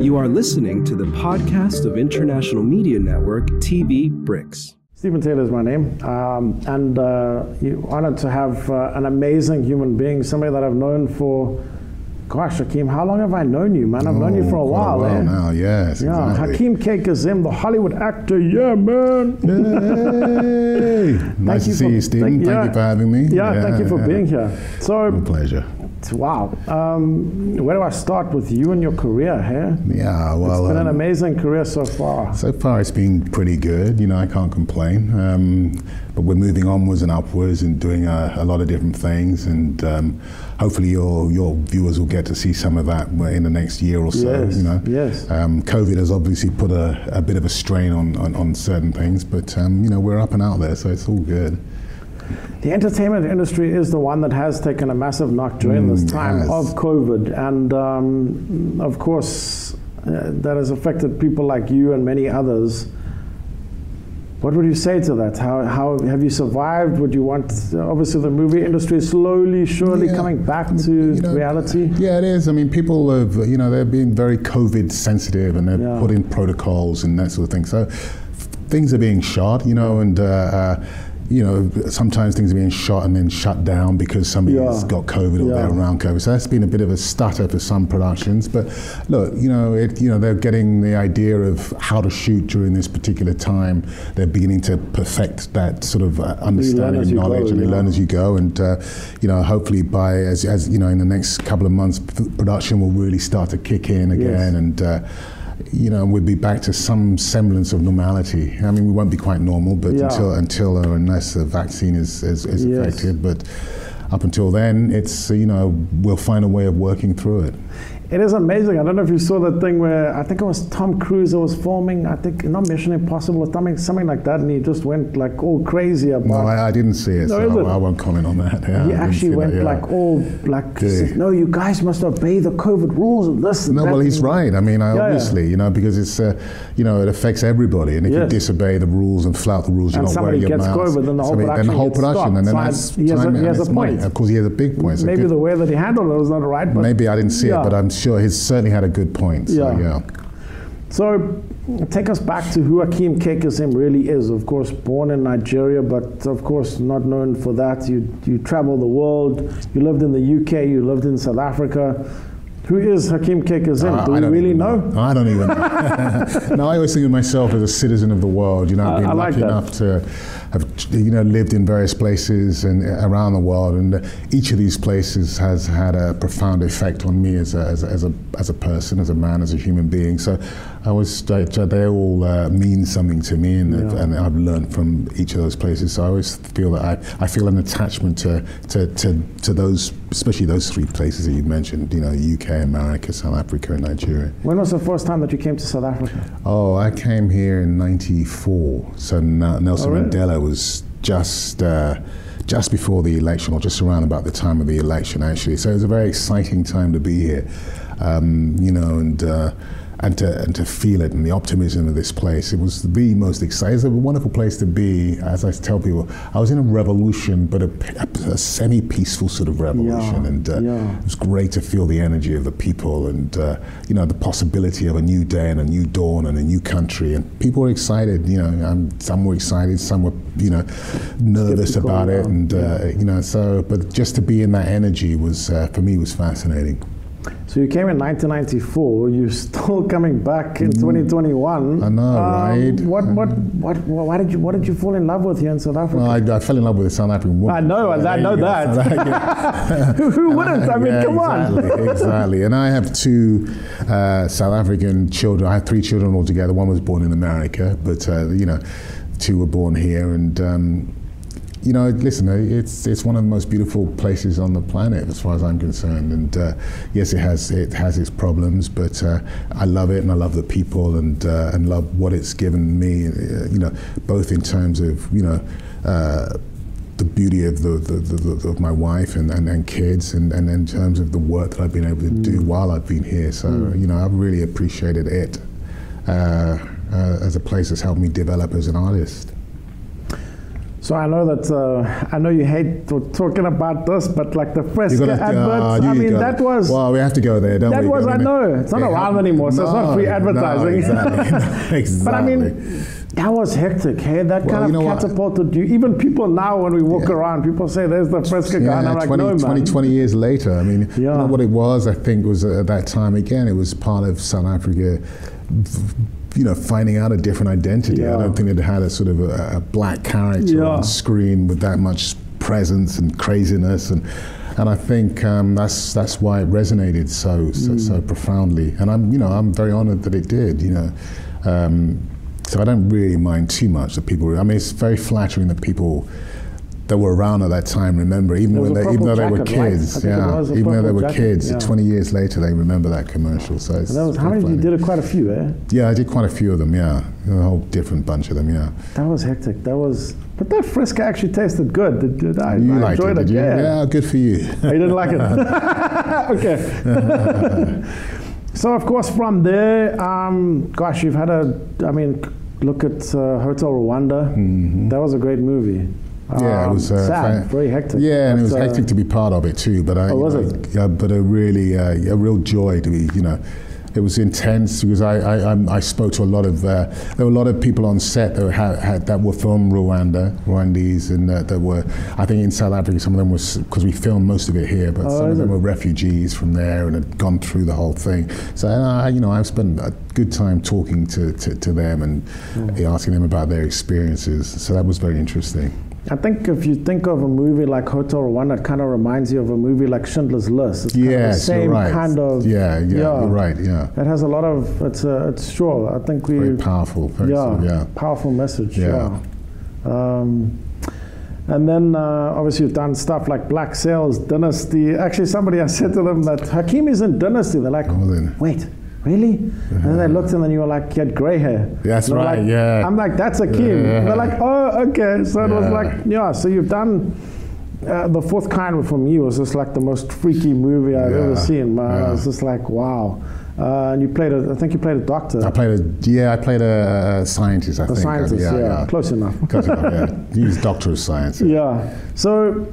You are listening to the podcast of International Media Network, TV Bricks. Stephen Taylor is my name, um, and uh, you honored to have uh, an amazing human being, somebody that I've known for Gosh, Hakeem, how long have I known you, man? I've known you for a Oh, while, a while eh? now, yes, Yeah, exactly. Hakeem Kae-Kazim, the Hollywood actor. Yeah, man. Hey, nice to see for- you, Stephen. Thank, yeah. you for having me. Yeah, thank you for yeah. being here. So, My pleasure. Wow. Um, where do I start with you and your career, hey? Yeah, well, It's been an um, amazing career so far. so far it's been pretty good. You know, I can't complain. Um, but we're moving onwards and upwards and doing a, a lot of different things. And um, hopefully your your viewers will get to see some of that in the next year or so. Yes, You know, yes. Um, COVID has obviously put a, a bit of a strain on, on, on certain things, but um, you know we're up and out there, so it's all good. The entertainment industry is the one that has taken a massive knock during Mm, this time has. of COVID. And um, of course, uh, that has affected people like you and many others. What would you say to that? How, how have you survived? Would you want, obviously, the movie industry is slowly, surely Yeah. coming back to You know, reality? Yeah, it is. I mean, people have, you know, they're being very COVID sensitive and they're Yeah. putting protocols and that sort of thing. So things are being shot, you know, and, uh, uh, you know, sometimes things are being shot and then shut down because somebody's Yeah. got COVID or they're around COVID. So that's been a bit of a stutter for some productions. But look, you know, it, you know, they're getting the idea of how to shoot during this particular time. They're beginning to perfect that sort of uh, understanding and you go, knowledge, and they yeah. learn as you go. And uh, you know, hopefully by as, as you know, in the next couple of months, production will really start to kick in again, Yes. and uh, you know, we'll be back to some semblance of normality. I mean, we won't be quite normal, but Yeah. until until or unless the vaccine is is, is Yes. effective, but. Up until then, it's uh, you know we'll find a way of working through it. It is amazing. I don't know if you saw that thing where I think it was Tom Cruise that was filming, I think, not Mission Impossible or something, something like that, and he just went like all crazy about No, I, I didn't see it, No, so? I, I won't comment on that. Yeah, He didn't actually see that, went yeah. like all like, no, you guys must obey the COVID rules and this. And No, that." well, he's right. I mean, I, obviously, you know, because it's, uh, you know, it affects everybody, and if you disobey the rules and flout the rules, you're And not somebody wearing your mask. COVID, then the whole Somebody- production then the whole production, and then that's So I- he has a- he has a it's money. point. Of course, he has a big point. so Maybe the way that he handled it was not right, but maybe I didn't see it, but I'm sure he's certainly had a good point. So, Yeah. yeah. So, take us back to who Hakeem Kae-Kazim really is. Of course, born in Nigeria, but of course not known for that. You you travel the world. You lived in the UK. You lived in South Africa. Who is Hakeem Kae-Kazim? Uh, Do I we really even know? I don't even know. no, I always think of myself as a citizen of the world. You know, I've been I like lucky that. enough to have, you know, lived in various places and around the world, and each of these places has had a profound effect on me as a, as a, as a, as a person, as a man, as a human being. So I was, they they all uh, mean something to me, and, Yeah. and I've learned from each of those places. So I always feel that I, I feel an attachment to, to, to, to those, especially those three places that you mentioned, you know, UK, America, South Africa, and Nigeria. When was the first time that you came to South Africa? Oh, I came here in '94. So Nelson Oh, really? Mandela was just uh, just before the election, or just around about the time of the election, actually. So it was a very exciting time to be here, um, you know, and. Uh, and to, and to feel it and the optimism of this place. It was the most exciting. It's a wonderful place to be. As I tell people, I was in a revolution, but a, a semi-peaceful sort of revolution, Yeah, and uh, yeah. it was great to feel the energy of the people and uh, you know the possibility of a new day and a new dawn and a new country and people were excited you know um, some were excited some were you know nervous Skeptical, about it yeah. and uh, you know so but just to be in that energy was uh, for me was fascinating So you came in 1994. You're still coming back in 2021. I know, right? What, what, what, why did you, what did you fall in love with here in South Africa? well, I, I fell in love with a South African woman I know, I There know that. Who, wouldn't? I mean, Yeah, come on. exactly, exactly. And I have two uh, South African children. I have three children altogether. One was born in America, but uh, you know, two were born here. And um, you know, listen, uh, it's it's one of the most beautiful places on the planet, as far as I'm concerned. And uh, yes, it has it has its problems, but uh, I love it, and I love the people, and uh, and love what it's given me. Uh, you know, both in terms of you know. Uh, the beauty of the, the, the, the of my wife and, and, and kids and, and in terms of the work that I've been able to do while I've been here. So, you know, I've really appreciated it uh, uh, as a place that's helped me develop as an artist. So I know that uh, I know you hate to- talking about this, but like the You Fresca gotta- adverts, ah, I mean that was Well, we have to go there, don't that we? was I know it's not it around anymore, so it's not No, free no, advertising. exactly. exactly. But I mean, that was hectic. Hey, that Well, kind you of what? catapulted you. Even people now, when we walk Yeah. around, people say, "There's the Fresca guy," and I'm like, 20, "No, 20, man." 20 years later. I mean, you Yeah. know what it was, I think, was at that time, again, it was part of South Africa, you know, finding out a different identity. Yeah. I don't think it had a sort of a, a black character Yeah. on screen with that much presence and craziness. And, and I think um, that's, that's why it resonated so, so, Mm. so profoundly. And I'm, you know, I'm very honored that it did, you know. Um, so I don't really mind too much that people. I mean, it's very flattering that people that were around at that time remember, even when they, even though they were jacket, right? I kids. Yeah, even though they were jacket, kids, yeah. 20 years later they remember that commercial. So it's that was, how many? You did quite a few, eh? Yeah, I did quite a few of them. Yeah, a whole different bunch of them. Yeah, That was hectic. That was, but that Fresca actually tasted good. Did, did I, you I liked enjoyed it, it. you? Yeah. good for you. I didn't like it? okay. so, of course, from there, um, gosh, you've had a, I mean, look at uh, Hotel Rwanda. That was a great movie. Yeah, it Um, was uh, sad, very hectic. Yeah, and it was uh, hectic to be part of it too. But I, Oh, was it? But a really, uh, a real joy to be, you know. It was intense because I, I, I spoke to a lot of uh, there were a lot of people on set that had, had that were from Rwanda, Rwandese, and uh, that were I think in South Africa some of them was because we filmed most of it here, but Oh, some of them it? were refugees from there and had gone through the whole thing. So uh, you know I've spent a good time talking to, to, to them and Mm. asking them about their experiences. So that was very interesting. I think if you think of a movie like Hotel Rwanda, it kind of reminds you of a movie like Schindler's List. It's kind of the Yes, same right. kind of. yeah, yeah, you're right. Yeah, It has a lot of. It's uh, it's sure. I think we. very powerful. Very yeah, yeah. powerful message. Yeah. Yeah. Um, and then uh, obviously you've done stuff like Black Sails, Dynasty. Actually, somebody I said to them that Hakim is in Dynasty. They're like, then. wait, really? And then they looked and then you were like, you had grey hair. That's right, like- yeah. I'm like, that's Hakim. Yeah. And they're like, oh, okay. So it was like, yeah. So you've done. Uh, the fourth kind for me was just like the most freaky movie I've ever seen, man. I was just like, wow. Uh, and you played a, I think you played a doctor. I played a yeah, I played a, a scientist. I A think. scientist, yeah, yeah, close enough. Close enough, yeah. He was doctor of science. Yeah. So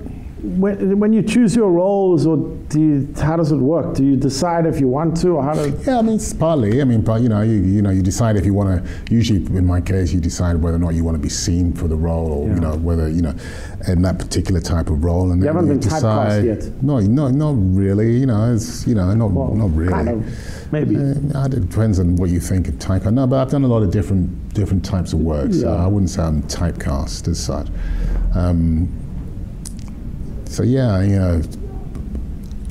when, when you choose your roles, or do you, how does it work? Do you decide if you want to, or how do? Yeah, I mean, it's partly. I mean, but you know, you you know, you decide if you want to. Usually, in my case, you decide whether or not you want to be seen for the role, or Yeah. you know, whether you know, in that particular type of role. And You haven't been decide. typecast yet? No, no, not really. You know, it's you know, not Well, not really. Kind of, maybe. Uh, it depends on what you think of typecast. No, but I've done a lot of different different types of work, so I wouldn't say I'm typecast as such. Um, so yeah, you know,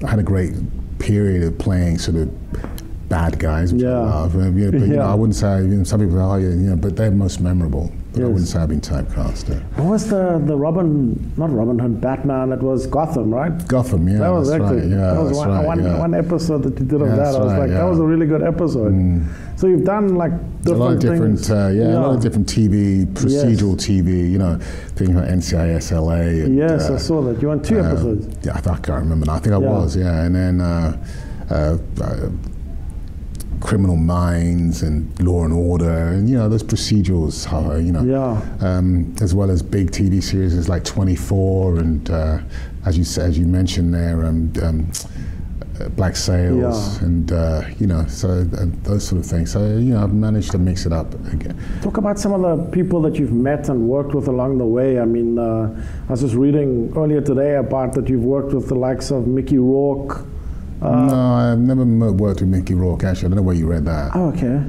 I had a great period of playing sort of bad guys, which Yeah. I love. Um, you know, but you know, I wouldn't say you know, some people say, oh, yeah, you know, but they're most memorable. But I Yes. wouldn't say I've been typecast. Uh, What was the the Robin? Not Robin Hood, Batman. It was Gotham, right? Gotham, yeah, that was that's actually right. Yeah, that was one, right. one, yeah. one episode that you did of Yeah, that. I was right, like, that was a really good episode. Mm. So you've done like There's a lot of different, things. uh, yeah, a lot of different TV, procedural TV, you know, things like NCISLA. And, Yes, uh, I saw that. You won two uh, episodes. Yeah, I, I can't remember. now. I think I Yeah. was, yeah. And then uh, uh, uh, Criminal Minds and Law and Order, and you know those procedurals, you know, Yeah. um, as well as big TV series like 24 and uh, as you s- as you mentioned there, um, um, uh, Black Sails, Yeah. and uh, you know, so uh, those sort of things. So you know, I've managed to mix it up again. Talk about some of the people that you've met and worked with along the way. I mean, uh, I was just reading earlier today about that you've worked with the likes of Mickey Rourke. Uh, no, I've never worked with Mickey Rourke. Actually, I don't know where you read that. Oh, okay.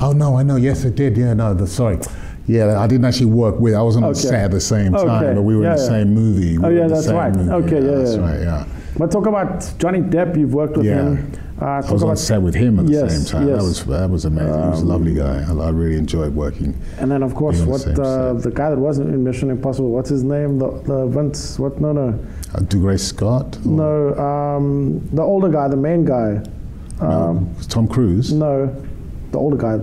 Oh no, I know. Yes, I did. Yeah, no, the, sorry. Yeah, I didn't actually work with. I wasn't on Okay. set at the same time, Okay. but we were Yeah, in the yeah. same movie. We Oh, yeah, that's right. movie. Okay, yeah, that's yeah. right. Yeah, But talk about Johnny Depp. You've worked with Yeah. him. Uh, I was on set with him at the Yes, same time. That yes. was that was amazing. he was a lovely guy. I, I really enjoyed working. and then of course, what the uh, the guy that wasn't in Mission Impossible? What's his name? The, the Vince? What? No, no, Uh, Dougray Scott. or- no. Um, the older guy, the main guy. no, Um, Tom Cruise. no, the older guy.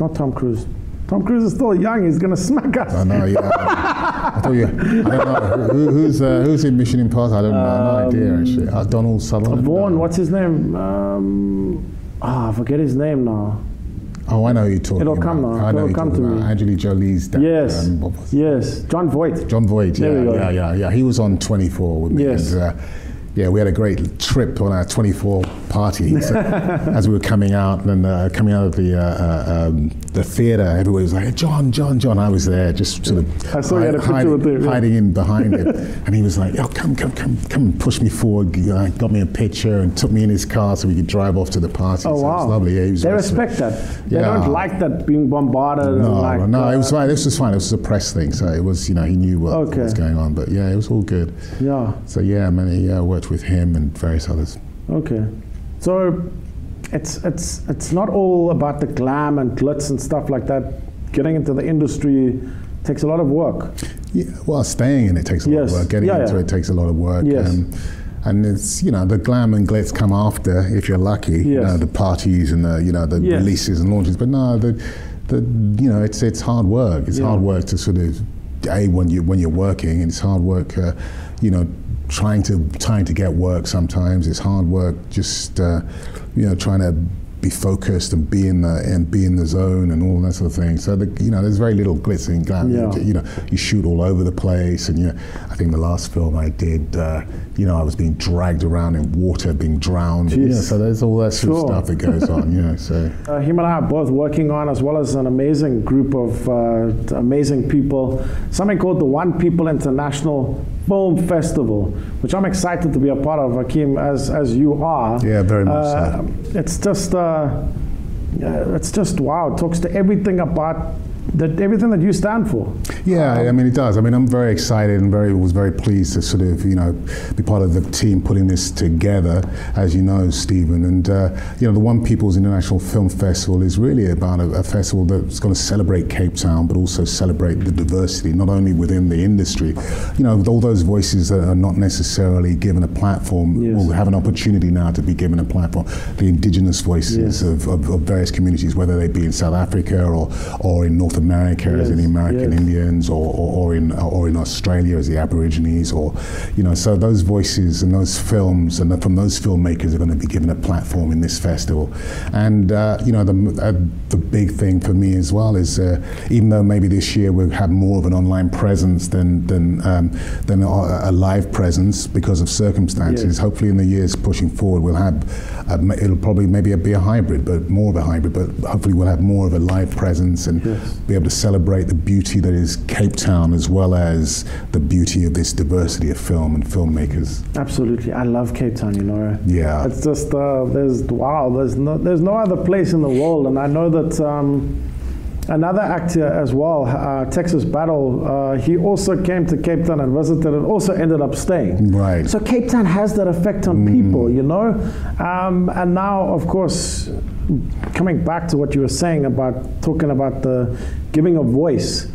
Not Tom Cruise. Tom Cruise is still young. He's gonna smack us. I know. Yeah. I thought you. I don't know who, who's uh, who's in Mission Impossible. I don't know. No idea actually. Uh, Donald Sutherland. Vaughn, No. what's his name? Um, ah, I forget his name now. Oh, I know you're talking It'll about. come now. I know It'll come to about. me. Angelina Jolie's dad. Yes, um, yes, Jon Voight. Jon Voight, yeah, There we go. yeah, yeah, yeah. He was on 24 with me. Yes. And, uh, yeah, we had a great trip on our 24 party So, as we were coming out and uh, coming out of the uh, uh, um, the theater. Everybody was like, "John, John, John." I was there, just sort of I saw you had a picture hiding, him, yeah. hiding in behind him, and he was like, "Oh, come, come, come, come!" pushed me forward, know, got me a picture, and took me in his car so we could drive off to the party. Oh so It was wow! lovely. Yeah, he was they respect that. They Yeah. don't like that being bombarded. and no, like, no, no, it was uh, fine. This was fine. It was a press thing, so it was, you know, he knew what Okay. was going on. But yeah, it was all good. Yeah. So yeah, man, yeah, uh, worked with him and various others. Okay. So it's it's it's not all about the glam and glitz and stuff like that. Getting into the industry takes a lot of work. Yeah, well, staying in it takes a lot of work. Getting Yeah, into yeah. it takes a lot of work. Yes. and it's you know the glam and glitz come after if you're lucky. You know the parties and the you know the Yes. releases and launches. But no, the the you know it's it's hard work. It's hard work to sort of a when you when you're working, and it's hard work. Uh, you know. Trying to trying to get work sometimes it's hard work. Just uh, you know trying to be focused and be in the and be in the zone and all that sort of thing. So the, you know, there's very little glitz and glam. Yeah. You know, you shoot all over the place, and you know, I think the last film I did, uh, you know, I was being dragged around in water, being drowned. You know, so there's all that sort Sure. of stuff that goes on. You know, so Uh, him and I are both working on, as well as an amazing group of uh, amazing people, something called the One People International Film Festival, which I'm excited to be a part of, Hakeem, as, as you are. Yeah, very much so. Uh, It's just, uh, it's just wow. It talks to everything about that, everything that you stand for. Yeah, I mean it does. I mean I'm very excited and very was very pleased to sort of you know be part of the team putting this together, as you know, Stephen. And uh, you know the One People's International Film Festival is really about a, a festival that's going to celebrate Cape Town, but also celebrate the diversity not only within the industry. You know, all those voices that are not necessarily given a platform Yes. will have an opportunity now to be given a platform. The indigenous voices Yes. of, of, of various communities, whether they be in South Africa or or in North America as in the American yes. Indians, or, or, or in or in Australia as the Aborigines, or you know, so those voices and those films and from those filmmakers are going to be given a platform in this festival. And uh, you know, the uh, the big thing for me as well is uh, even though maybe this year we'll have more of an online presence than than um, than a, a live presence because of circumstances. Yes. Hopefully, in the years pushing forward, we'll have uh, it'll probably maybe be a hybrid, but more of a hybrid. But hopefully, we'll have more of a live presence and Yes. Be able to celebrate the beauty that is Cape Town as well as the beauty of this diversity of film and filmmakers. Absolutely, I love Cape Town. You know, Yeah. it's just uh, there's wow. There's no there's no other place in the world, and I know that. Um, Another actor as well, uh, Texas Battle, uh, he also came to Cape Town and visited and also ended up staying. Right. So Cape Town has that effect on people, you know? Um, and now, of course, coming back to what you were saying about talking about the giving a voice.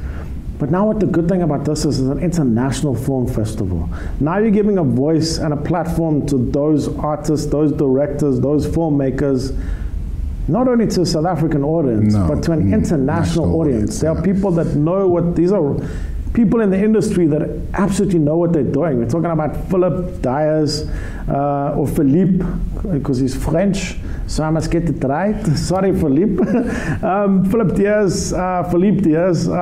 But now, what the good thing about this is, is an international film festival. Now you're giving a voice and a platform to those artists, those directors, those filmmakers, not only to a South African audience, No, but to an mm, international audience. audience, There are people that know what these are. People in the industry that absolutely know what they're doing. We're talking about Philip Diaz uh, or Philippe, because he's French, so I must get it right. Sorry, Philippe. um, Philip Diaz, uh, Philippe Diaz, uh,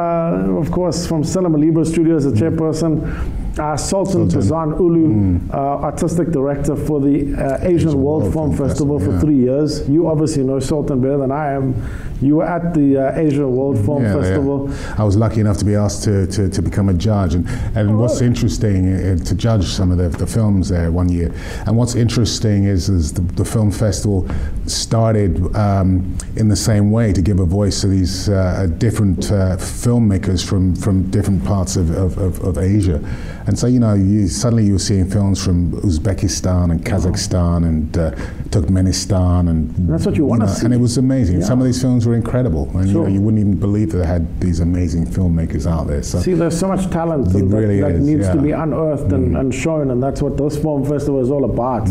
of course, from Cinema Libre Studios, the chairperson. Uh, Sultan. Tazan Ulu, uh, artistic director for the uh, Asian World, Film Festival, for yeah. three years. You obviously know Sultan better than I am. You were at the uh, Asian World Film Yeah, yeah. Festival. I was lucky enough to be asked to, to, to become a judge. And, and what's interesting uh, to judge some of the, the films there one year. And what's interesting is, is the, the film festival started um, in the same way to give a voice to these uh, different uh, filmmakers from, from different parts of, of, of, of Asia. And so, you know, you, suddenly you were seeing films from Uzbekistan and Kazakhstan and uh, Turkmenistan. And That's what you wanna see. And it was amazing. Yeah. Some of these films were incredible. And you, know, you wouldn't even believe that they had these amazing filmmakers out there. So See, there's so much talent that, really that is, needs to yeah. Mm. be unearthed and, and shown, and that's what this film festival is all about.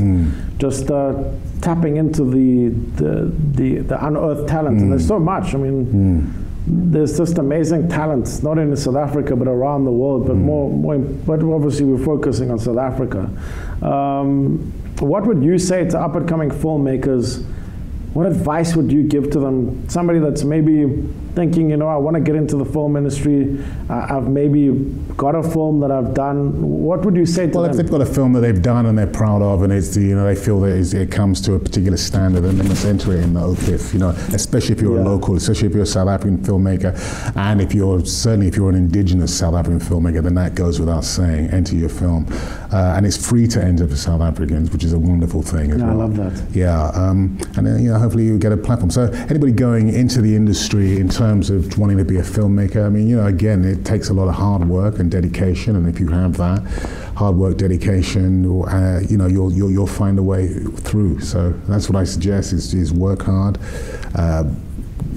Just uh, tapping into the the, the, the unearthed talent, and there's Mm. so much. I mean. There's just amazing talents, not only in South Africa but around the world. But more, more, but obviously we're focusing on South Africa. Um, what would you say to up and coming filmmakers what advice would you give to them? Somebody that's maybe thinking, you know, I want to get into the film industry. I've maybe got a film that I've done. What would you say to well, them? if they've got a film that they've done and they're proud of, and it's you know they feel that it comes to a particular standard, then they must enter it in the OPIF. You know, especially if you're Yeah. a local, especially if you're a South African filmmaker, and if you're certainly if you're an indigenous South African filmmaker, then that goes without saying. Enter your film, uh, and it's free to enter for South Africans, which is a wonderful thing as Yeah, I love that. Yeah, um, and then, you know, hopefully you get a platform. So anybody going into the industry in terms of wanting to be a filmmaker, I mean, you know, again, it takes a lot of hard work and dedication, and if you have that hard work, dedication, uh, you know, you'll, you'll you'll find a way through. So that's what I suggest: is, is work hard. Uh,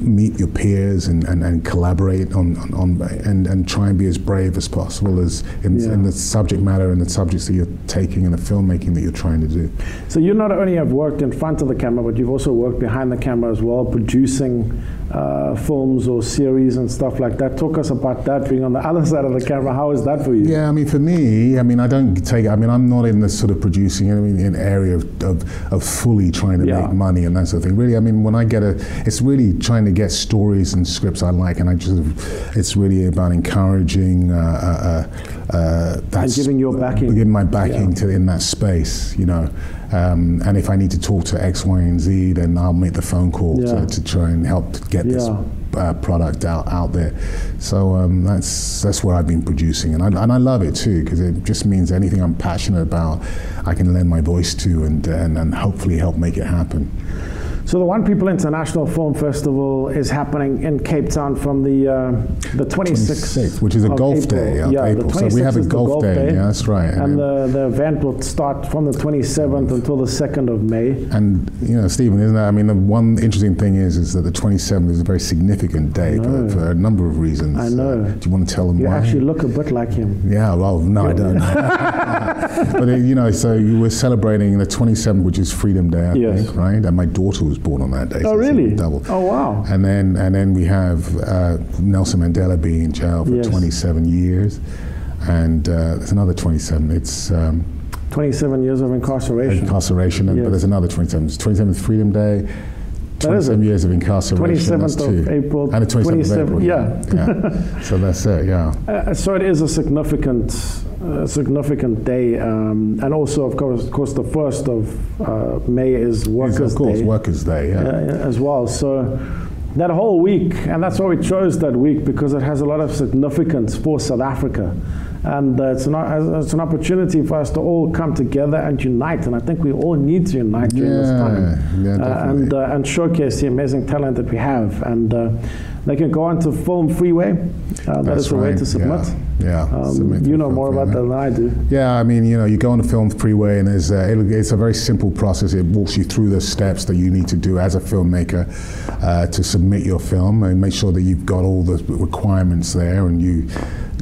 meet your peers and, and, and collaborate on, on, on and, and try and be as brave as possible as in, Yeah. in the subject matter and the subjects that you're taking and the filmmaking that you're trying to do. So you not only have worked in front of the camera, but you've also worked behind the camera as well, producing uh, films or series and stuff like that. Talk us about that, being on the other side of the camera. How is that for you? Yeah, I mean, for me, I mean, I don't take. I mean, I'm not in the sort of producing. I mean, in area of, of, of fully trying to Yeah. make money and that sort of thing. Really, I mean, when I get a, it's really trying to get stories and scripts I like, and I just, it's really about encouraging. Uh, uh, uh, And that's giving your backing. giving my backing Yeah. to in that space, you know. Um, and if I need to talk to X, Y, and Z, then I'll make the phone call Yeah. to, to try and help get this uh, product out, out there. So um, that's that's what I've been producing, and I, and I love it too because it just means anything I'm passionate about, I can lend my voice to and and, and hopefully help make it happen. So the One People International Film Festival is happening in Cape Town from the uh, the 26th, 26th, which is a golf April. day of yeah, April. The So we 26th have a the golf day, yeah, that's right. And, And the, the event will start from the 27th until the 2nd of May. And you know, Stephen, isn't that? I mean, the one interesting thing is, is that the 27th is a very significant day for, for a number of reasons. I know. Uh, do you want to tell them You why? actually look a bit like him. Yeah, well, no, I don't. but uh, you know, so you were celebrating the 27th, which is Freedom Day, I Yes. think, right? And my daughter was born on that day. Oh, so really? Double. Oh, wow. And then, and then we have uh, Nelson Mandela being in jail for Yes. 27 years, and uh, there's another 27. It's um, 27 years of incarceration. incarceration, and, Yes. but there's another 27. It's 27th Freedom Day. That is 27 it. years of incarceration. that's 27th of. April, And the 27th 27 of April. yeah. yeah. So that's it. Yeah. Uh, so it is a significant, uh, significant day, um, and also, of course, of course, the first of uh, May is Yes, Workers' of course, Day Workers' Day. Yeah. as well. So that whole week, and that's why we chose that week because it has a lot of significance for South Africa, and uh, it's an it's an opportunity for us to all come together and unite. And I think we all need to unite during this time, yeah, uh, and uh, and showcase the amazing talent that we have. And uh, they can go on to Film Freeway. Uh, That's is the way to submit. Yeah. yeah. Um, Submit you know more about that than I do. Yeah, I mean, you know, you go on the film freeway, and there's uh, it'll, it's a very simple process. It walks you through the steps that you need to do as a filmmaker uh, to submit your film, and make sure that you've got all the requirements there, and you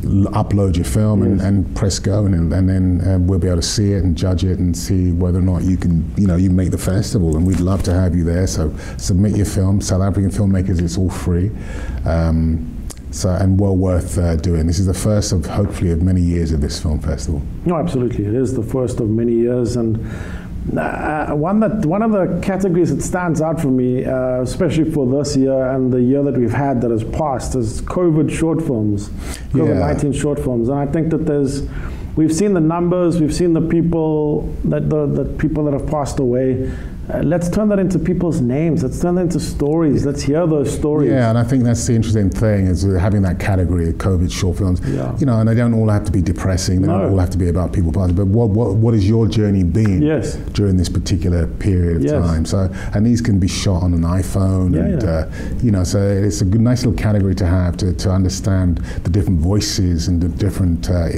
upload your film and, and press go, and, and then uh, we'll be able to see it and judge it and see whether or not you can, you know, you make the festival. And we'd love to have you there. So submit your film. South African filmmakers, it's all free. Um, so and well worth uh, doing. This is the first of hopefully of many years of this film festival. No, absolutely. It is the first of many years, and uh, one that one of the categories that stands out for me, uh, especially for this year and the year that we've had that has passed, is COVID short films, COVID nineteen short films, and I think that there's. We've seen the numbers. We've seen the people that the, the people that have passed away. Uh, let's turn that into people's names. Let's turn that into stories. Let's hear those stories. Yeah, and I think that's the interesting thing is having that category of COVID short films. Yeah. You know, and they don't all have to be depressing. They No. don't all have to be about people passing. But what, what what has your journey been Yes. during this particular period of Yes. time? So, and these can be shot on an iPhone, Yeah, and yeah. Uh, you know, so it's a good, nice little category to have to, to understand the different voices and the different uh,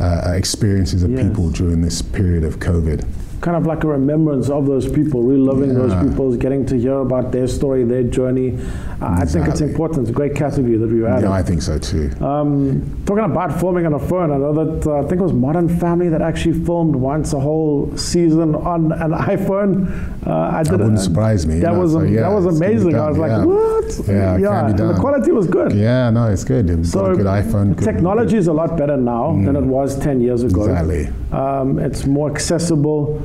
uh, experiences of Yes. people during this period of COVID. Kind of like a remembrance of those people, reliving those Yeah. people, getting to hear about their story, their journey. Uh, I think it's important. It's a great category that we've added. Yeah, I think so too. Um, talking about filming on a phone, I know that uh, I think it was Modern Family that actually filmed once a whole season on an iPhone. Uh, I did wouldn't it- surprise me, That know, was so yeah, that was amazing. I was like, yeah. what? Yeah, it and the quality was good. Yeah, no, it's good. You've So got a good iPhone. good- technology is a lot better now than it was 10 years ago. Exactly. Um, it's more accessible.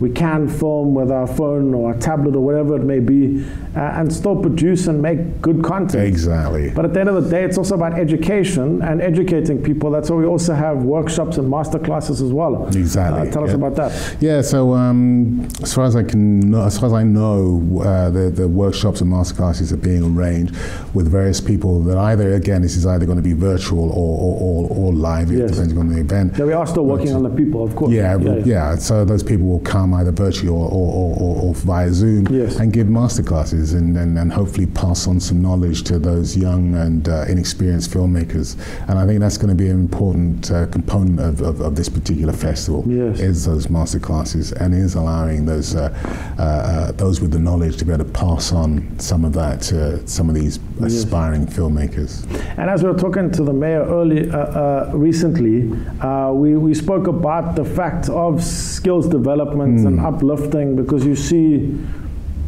we can film with our phone or our tablet or whatever it may be, uh, and still produce and make good content. Exactly. But at the end of the day, it's also about education and educating people. That's why we also have workshops and master classes as well. Exactly. Uh, tell us about that. Yeah. So um, as far as I can, know, as far as I know, uh, the the workshops and master classes are being arranged with various people that either again this is either going to be virtual or or, or, or live, Yes. depending on the event. Yeah, we are still working on the people, of course. Yeah, yeah, So those people will come either virtually or, or, or, or, via Zoom Yes. and give masterclasses and, and, and hopefully pass on some knowledge to those young and uh, inexperienced filmmakers. And I think that's going to be an important uh, component of, of, of this particular festival. Yes. Is those masterclasses and is allowing those uh, uh, uh, those with the knowledge to be able to pass on some of that to some of these aspiring filmmakers. And as we were talking to the mayor early, uh, uh, recently, uh, we, we spoke about the fact of skills development and uplifting because you see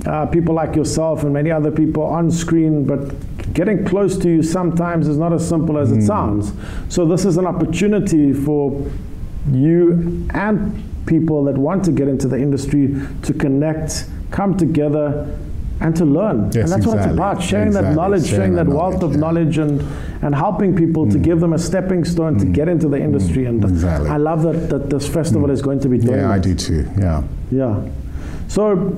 uh, people like yourself and many other people on screen, but getting close to you sometimes is not as simple as it sounds. So this is an opportunity for you and people that want to get into the industry to connect, come together, and to learn. Yes, and that's what it's about sharing that knowledge, Sharing sharing that that wealth of yeah. knowledge and, and helping people to mm. give them a stepping stone to mm. get into the industry. Mm. And Exactly. I love that, that this festival is going to be doing Yeah, I do too. Yeah. Yeah. So,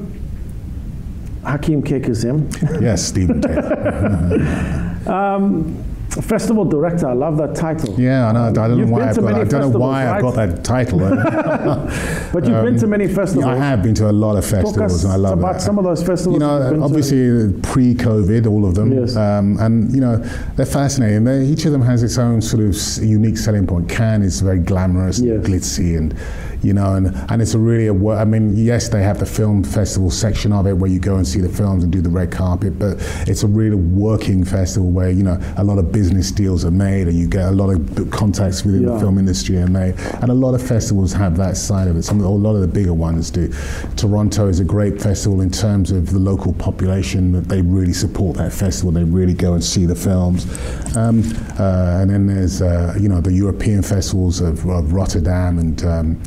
Hakeem Kae-Kazim, Yes, Stephen Taylor. festival director. I love that title. Yeah, I know. I don't You've know why I've got. I don't know why I've got that title. But you've been to many festivals. Um, I have been to a lot of festivals, and I love about it. some of those festivals. You know, obviously pre-COVID, all of them, Yes. um, and you know they're fascinating. They, each of them has its own sort of unique selling point. Cannes is very glamorous, Yes. and glitzy, and you know, and, and it's a really a I mean, yes, they have the film festival section of it where you go and see the films and do the red carpet, but it's a really working festival where you know a lot of business deals are made, and you get a lot of contacts within Yeah. the film industry are made, and a lot of festivals have that side of it. Some, a lot of the bigger ones do. Toronto is a great festival in terms of the local population that they really support that festival. They really go and see the films, um, uh, and then there's uh, you know the European festivals of, of Rotterdam and. Um,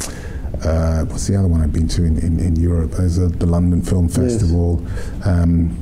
uh, what's the other one I've been to in, in, in Europe? There's uh, the London Film Festival. Um,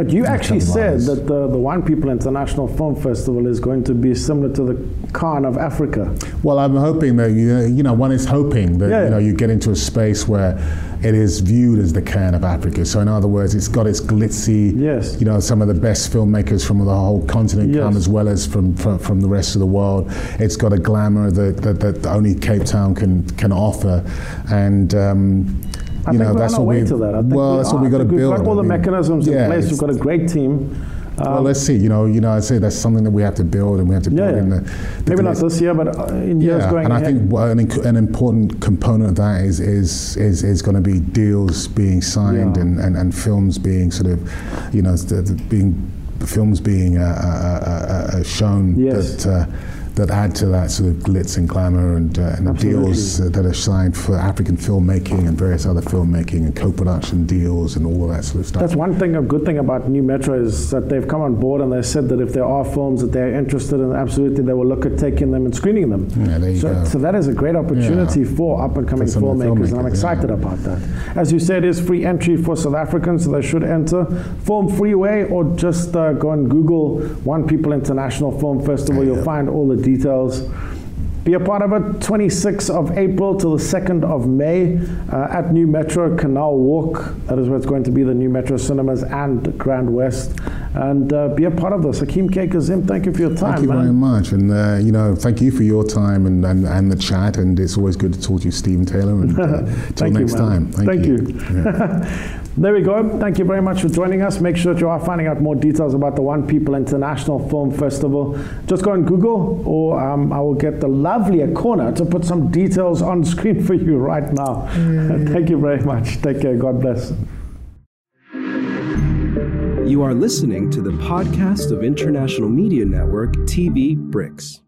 But you actually said that the, the One People International Film Festival is going to be similar to the Cannes of Africa. Well, I'm hoping that you, you know one is hoping that Yeah, you know you get into a space where it is viewed as the Cannes of Africa. So in other words, it's got its glitzy. Yes. You know, some of the best filmmakers from the whole continent come as well as from, from from the rest of the world. It's got a glamour that that, that only Cape Town can can offer, and. Um, I you know, that's what we. that. I well, we that's what are. we I got to build. We've got all the I mean, mechanisms in yeah, place. We've got a great team. well, let's see. You know, you know, I say that's something that we have to build, and we have to build yeah. in the. the Maybe not this year, but uh, in years yeah, going and I ahead. think what an, inc- an important component of that is is is, is going to be deals being signed Yeah. and, and, and films being sort of, you know, the, the being films being uh, uh, uh, uh, shown Yes. that. That add to that sort of glitz and glamour and, uh, and deals uh, that are signed for African filmmaking and various other filmmaking and co-production deals and all of that sort of stuff. That's one thing, a good thing about Nu Metro is that they've come on board and they said that if there are films that they're interested in, absolutely they will look at taking them and screening them. Yeah, there you so, go. so that is a great opportunity for up and coming For the filmmakers, and I'm excited yeah. about that. As you said, it is free entry for South Africans, so they should enter Film Freeway or just uh, go and Google One People International Film Festival. You'll Yeah. find all the details. Be a part of it 26th of April till the 2nd of May uh, at Nu Metro Canal Walk. That is where it's going to be the Nu Metro Cinemas and Grand West. And uh, be a part of this. Hakeem Kae-Kazim, thank you for your time, Thank you man. very much, and uh, you know, thank you for your time and, and, and the chat. And it's always good to talk to you, Stephen Taylor. And uh, till Thank you, next man. time, Thank you. Yeah. There we go. Thank you very much for joining us. Make sure that you are finding out more details about the One People International Film Festival. Just go on Google, or um, I will get the lovely corner to put some details on screen for you right now. Thank you very much. Take care. God bless. You are listening to the podcast of International Media Network TV Bricks.